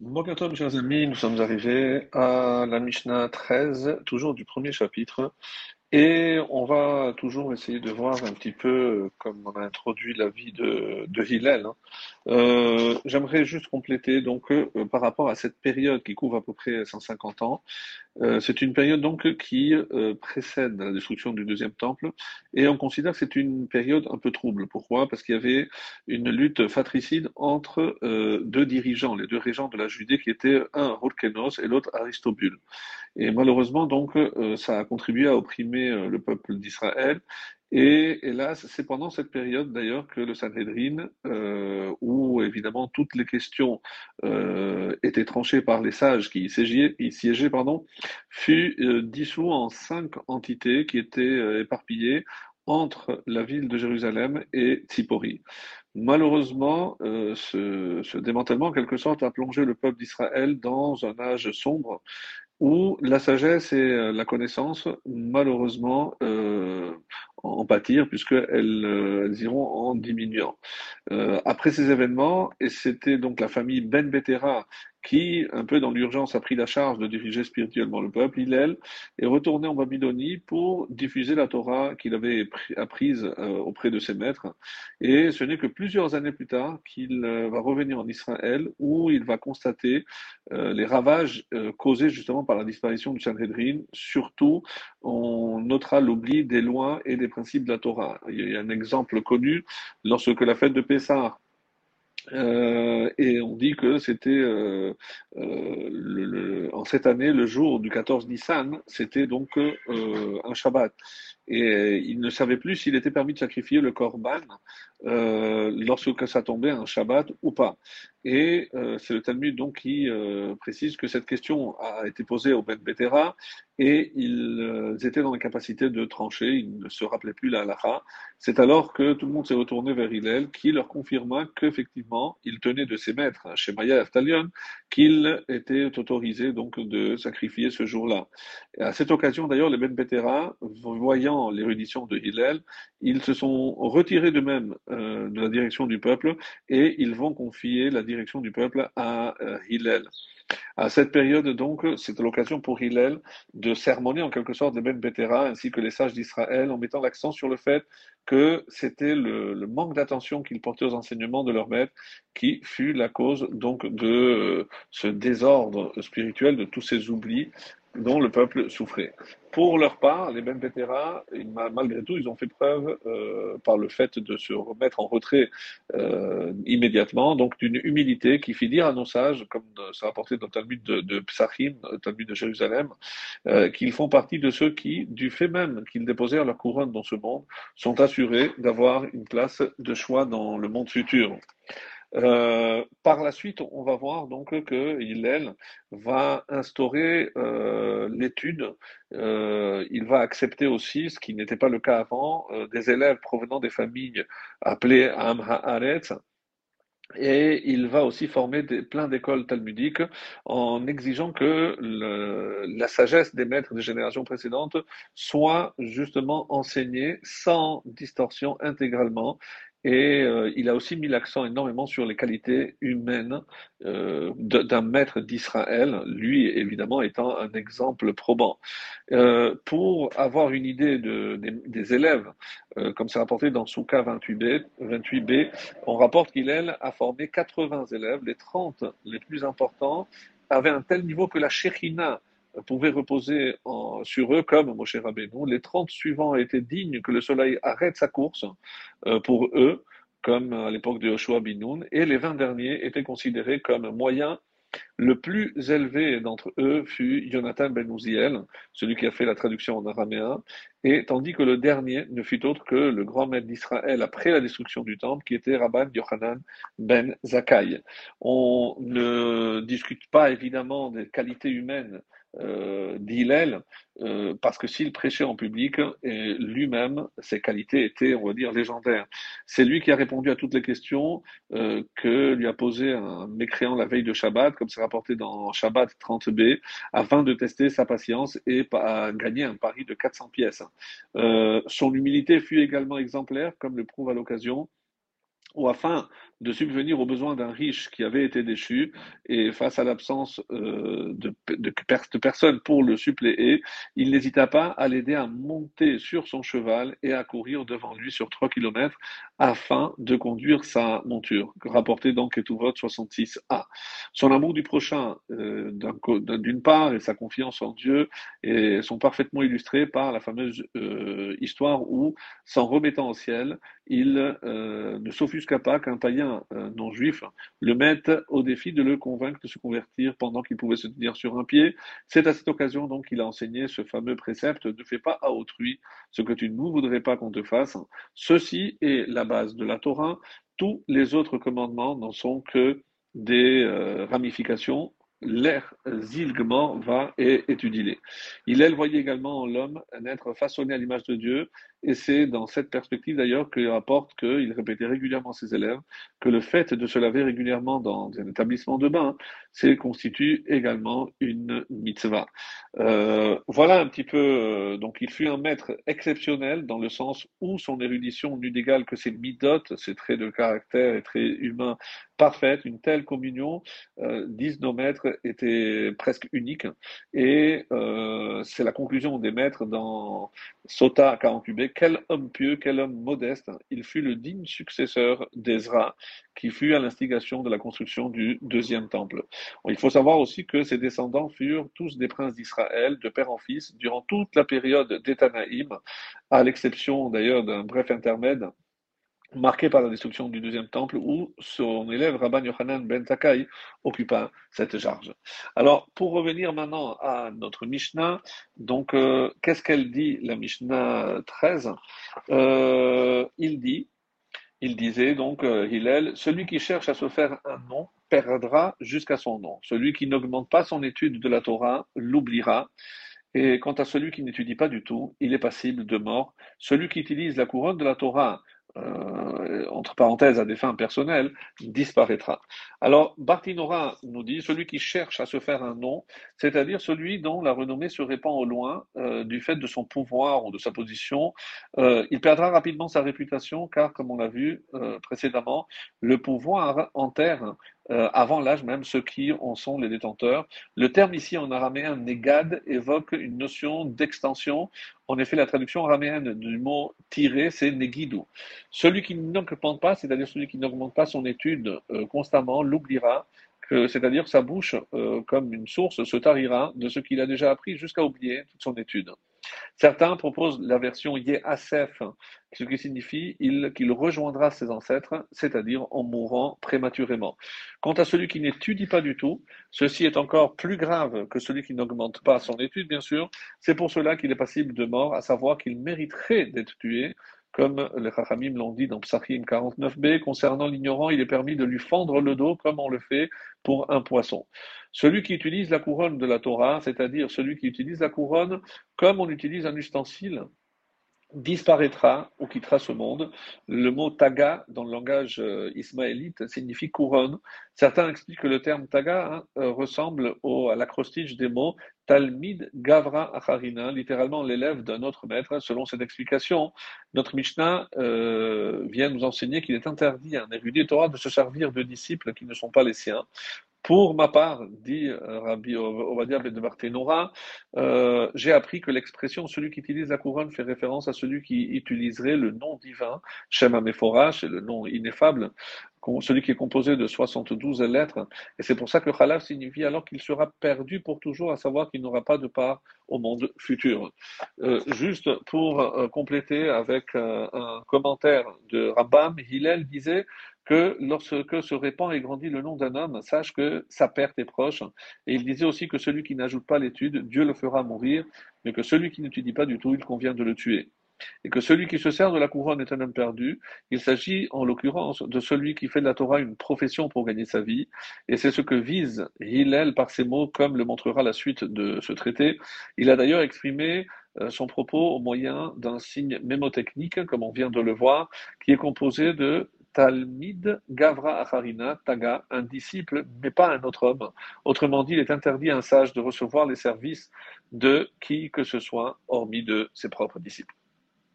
Bokertov, chers amis, nous sommes arrivés à la Mishnah 13, toujours du premier chapitre, et on va toujours essayer de voir un petit peu, euh, comme on a introduit la vie de, de Hillel. hein. Euh, j'aimerais juste compléter donc euh, par rapport à cette période qui couvre à peu près 150 ans. C'est une période donc qui précède la destruction du deuxième temple, et on considère que c'est une période un peu trouble. Pourquoi? Parce qu'il y avait une lutte fratricide entre deux dirigeants, les deux régents de la Judée, qui étaient un Hyrcanos et l'autre Aristobule. Et malheureusement, donc, euh, ça a contribué à opprimer euh, le peuple d'Israël. Et hélas, c'est pendant cette période d'ailleurs que le Sanhedrin, euh, où évidemment toutes les questions euh, étaient tranchées par les sages qui y siégeaient, pardon, fut dissous en cinq entités qui étaient éparpillées entre la ville de Jérusalem et Tsipori. Malheureusement, euh, ce, ce démantèlement, en quelque sorte, a plongé le peuple d'Israël dans un âge sombre où la sagesse et euh, la connaissance, malheureusement, euh, en pâtirent, puisqu'elles euh, elles iront en diminuant. Euh, après ces événements, et c'était donc la famille Ben Betera qui, un peu dans l'urgence, a pris la charge de diriger spirituellement le peuple, Hillel est retourné en Babylonie pour diffuser la Torah qu'il avait pris- apprise euh, auprès de ses maîtres. Et ce n'est que plusieurs années plus tard qu'il euh, va revenir en Israël, où il va constater euh, les ravages causés justement par la disparition du Sanhedrin. Surtout, on notera l'oubli des lois et des principes de la Torah. Il y a un exemple connu lorsque la fête de Pessah euh, et on dit que c'était euh, euh, en cette année, le jour du 14 Nissan, c'était donc un Shabbat. Et il ne savait plus s'il était permis de sacrifier le korban euh, lorsque ça tombait un Shabbat ou pas. Et euh, c'est le Talmud donc qui euh, précise que cette question a été posée au Ben Betera et ils euh, étaient dans la capacité de trancher, ils ne se rappelaient plus la halakha. C'est alors que tout le monde s'est retourné vers Hillel, qui leur confirma qu'effectivement, il tenait de ses maîtres, chez Maya Eftalion, qu'il était autorisé donc de sacrifier ce jour-là. À cette occasion, d'ailleurs, les Ben Betera, voyant l'érudition de Hillel, ils se sont retirés d'eux-mêmes euh, de la direction du peuple et ils vont confier la direction du peuple à euh, Hillel. À cette période, donc, c'est l'occasion pour Hillel de sermonner en quelque sorte les Ben Betera ainsi que les sages d'Israël en mettant l'accent sur le fait que c'était le, le manque d'attention qu'ils portaient aux enseignements de leur maître qui fut la cause donc de euh, ce désordre spirituel, de tous ces oublis dont le peuple souffrait. Pour leur part, les Betera, malgré tout, ils ont fait preuve euh, par le fait de se remettre en retrait euh, immédiatement, donc d'une humilité qui fit dire à nos sages, comme ça rapporté dans le Talmud de, de Psachim, le Talmud de Jérusalem, euh, qu'ils font partie de ceux qui, du fait même qu'ils déposèrent leur couronne dans ce monde, sont assurés d'avoir une place de choix dans le monde futur. Euh, par la suite, on va voir donc que Hillel va instaurer euh, l'étude. Euh, il va accepter aussi, ce qui n'était pas le cas avant, des élèves provenant des familles appelées Am Haaretz, et il va aussi former des, plein d'écoles talmudiques en exigeant que la sagesse des maîtres des générations précédentes soit justement enseignée sans distorsion intégralement. Et euh, il a aussi mis l'accent énormément sur les qualités humaines euh, d'un maître d'Israël, lui évidemment étant un exemple probant. Euh, pour avoir une idée de- des, élèves, comme c'est rapporté dans Souka 28b, 28b on rapporte qu'Hillel a formé 80 élèves, les 30 les plus importants avaient un tel niveau que la Shekhina pouvait reposer sur eux comme Moshe Rabbeinu. Les 30 suivants étaient dignes que le soleil arrête sa course euh, pour eux, comme à l'époque de Yoshua Binoun, et les 20 derniers étaient considérés comme moyens le plus élevé d'entre eux fut Jonathan ben Uziel, celui qui a fait la traduction en araméen, et tandis que le dernier ne fut autre que le grand maître d'Israël après la destruction du temple, qui était Rabban Yochanan ben Zakkai. On ne discute pas évidemment des qualités humaines euh, d'Hillel, euh, parce que s'il prêchait en public, et lui-même, ses qualités étaient, on va dire, légendaires. C'est lui qui a répondu à toutes les questions euh, que lui a posé un mécréant la veille de Shabbat, comme c'est rapporté dans Shabbat 30b, afin de tester sa patience et pa- gagner un pari de 400 pièces. Euh, son humilité fut également exemplaire, comme le prouve à l'occasion ou afin de subvenir aux besoins d'un riche qui avait été déchu, et face à l'absence euh, de, de, personnes pour le suppléer, il n'hésita pas à l'aider à monter sur son cheval et à courir devant lui sur trois kilomètres afin de conduire sa monture. Rapporté donc vote 66a. Son amour du prochain, euh, d'une part, et sa confiance en Dieu sont parfaitement illustrés par la fameuse euh, histoire où, s'en remettant au ciel, il euh, ne s'offusqua pas qu'un païen euh, non juif le mette au défi de le convaincre de se convertir pendant qu'il pouvait se tenir sur un pied. C'est à cette occasion donc qu'il a enseigné ce fameux précepte ne fais pas à autrui ce que tu ne voudrais pas qu'on te fasse. Ceci est la base de la Torah. Tous les autres commandements n'en sont que des euh, ramifications l'air zilgement va et étudie-les. Il voyait également en l'homme un être façonné à l'image de Dieu, et c'est dans cette perspective d'ailleurs qu'il rapporte qu'il répétait régulièrement à ses élèves que le fait de se laver régulièrement dans un établissement de bain, c'est constitue également une mitzvah. Euh, voilà un petit peu, euh, donc il fut un maître exceptionnel dans le sens où son érudition n'eut d'égal que ses midot, ses traits de caractère et traits humains parfaite, une telle communion, euh, disent nos maîtres, était presque unique. Et euh, c'est la conclusion des maîtres dans Sota 48b. Quel homme pieux, quel homme modeste. Il fut le digne successeur d'Ezra, qui fut à l'instigation de la construction du deuxième temple. Il faut savoir aussi que ses descendants furent tous des princes d'Israël, de père en fils, durant toute la période d'Etanaïm, à l'exception d'ailleurs d'un bref intermède marqué par la destruction du deuxième temple, où son élève Rabban Yohanan ben Takai occupa cette charge. Alors, pour revenir maintenant à notre Mishnah, donc, euh, qu'est-ce qu'elle dit, la Mishnah 13 euh, Il dit, il disait donc, euh, Hillel, celui qui cherche à se faire un nom perdra jusqu'à son nom. Celui qui n'augmente pas son étude de la Torah l'oubliera. Et quant à celui qui n'étudie pas du tout, il est passible de mort. Celui qui utilise la couronne de la Torah euh, entre parenthèses à des fins personnelles, disparaîtra. Alors, Bartinora nous dit celui qui cherche à se faire un nom, c'est-à-dire celui dont la renommée se répand au loin euh, du fait de son pouvoir ou de sa position, euh, il perdra rapidement sa réputation car, comme on l'a vu précédemment, le pouvoir enterre euh, avant l'âge même, ceux qui en sont les détenteurs. Le terme ici en araméen négad évoque une notion d'extension. En effet, la traduction araméenne du mot tiré, c'est negidou. Celui qui n'augmente pas, c'est-à-dire celui qui n'augmente pas son étude euh, constamment, l'oubliera c'est-à-dire sa bouche, euh, comme une source, se tarira de ce qu'il a déjà appris jusqu'à oublier toute son étude. Certains proposent la version Yehasef, ce qui signifie qu'il rejoindra ses ancêtres, c'est-à-dire en mourant prématurément. Quant à celui qui n'étudie pas du tout, ceci est encore plus grave que celui qui n'augmente pas son étude, bien sûr. C'est pour cela qu'il est passible de mort, à savoir qu'il mériterait d'être tué, comme les Chachamim l'ont dit dans Psachim 49b, concernant l'ignorant, il est permis de lui fendre le dos comme on le fait pour un poisson. Celui qui utilise la couronne de la Torah, c'est-à-dire celui qui utilise la couronne comme on utilise un ustensile, disparaîtra ou quittera ce monde. Le mot taga, dans le langage euh, ismaélite, signifie couronne. Certains expliquent que le terme taga hein, euh, ressemble au, à l'acrostiche des mots Talmid Gavra Acharina, littéralement l'élève d'un autre maître. Selon cette explication, notre Mishnah euh, vient nous enseigner qu'il est interdit à un érudit Torah de se servir de disciples qui ne sont pas les siens. Pour ma part, dit euh, Rabbi Ovadia ben Barthénora, euh, j'ai appris que l'expression celui qui utilise la couronne fait référence à celui qui utiliserait le nom divin, Shem Amephora, c'est le nom ineffable, celui qui est composé de 72 lettres. Et c'est pour ça que Khalaf signifie alors qu'il sera perdu pour toujours, à savoir qu'il n'aura pas de part au monde futur. Euh, juste pour euh, compléter avec un commentaire de Rambam, Hillel disait que lorsque se répand et grandit le nom d'un homme, sache que sa perte est proche. Et il disait aussi que celui qui n'ajoute pas l'étude, Dieu le fera mourir, mais que celui qui n'étudie pas du tout, il convient de le tuer. Et que celui qui se sert de la couronne est un homme perdu. Il s'agit en l'occurrence de celui qui fait de la Torah une profession pour gagner sa vie. Et c'est ce que vise Hillel par ces mots, comme le montrera la suite de ce traité. Il a d'ailleurs exprimé euh, son propos au moyen d'un signe mémotechnique, comme on vient de le voir, qui est composé de Talmid Gavra Acharina, Taga, un disciple, mais pas un autre homme. Autrement dit, il est interdit à un sage de recevoir les services de qui que ce soit, hormis de ses propres disciples.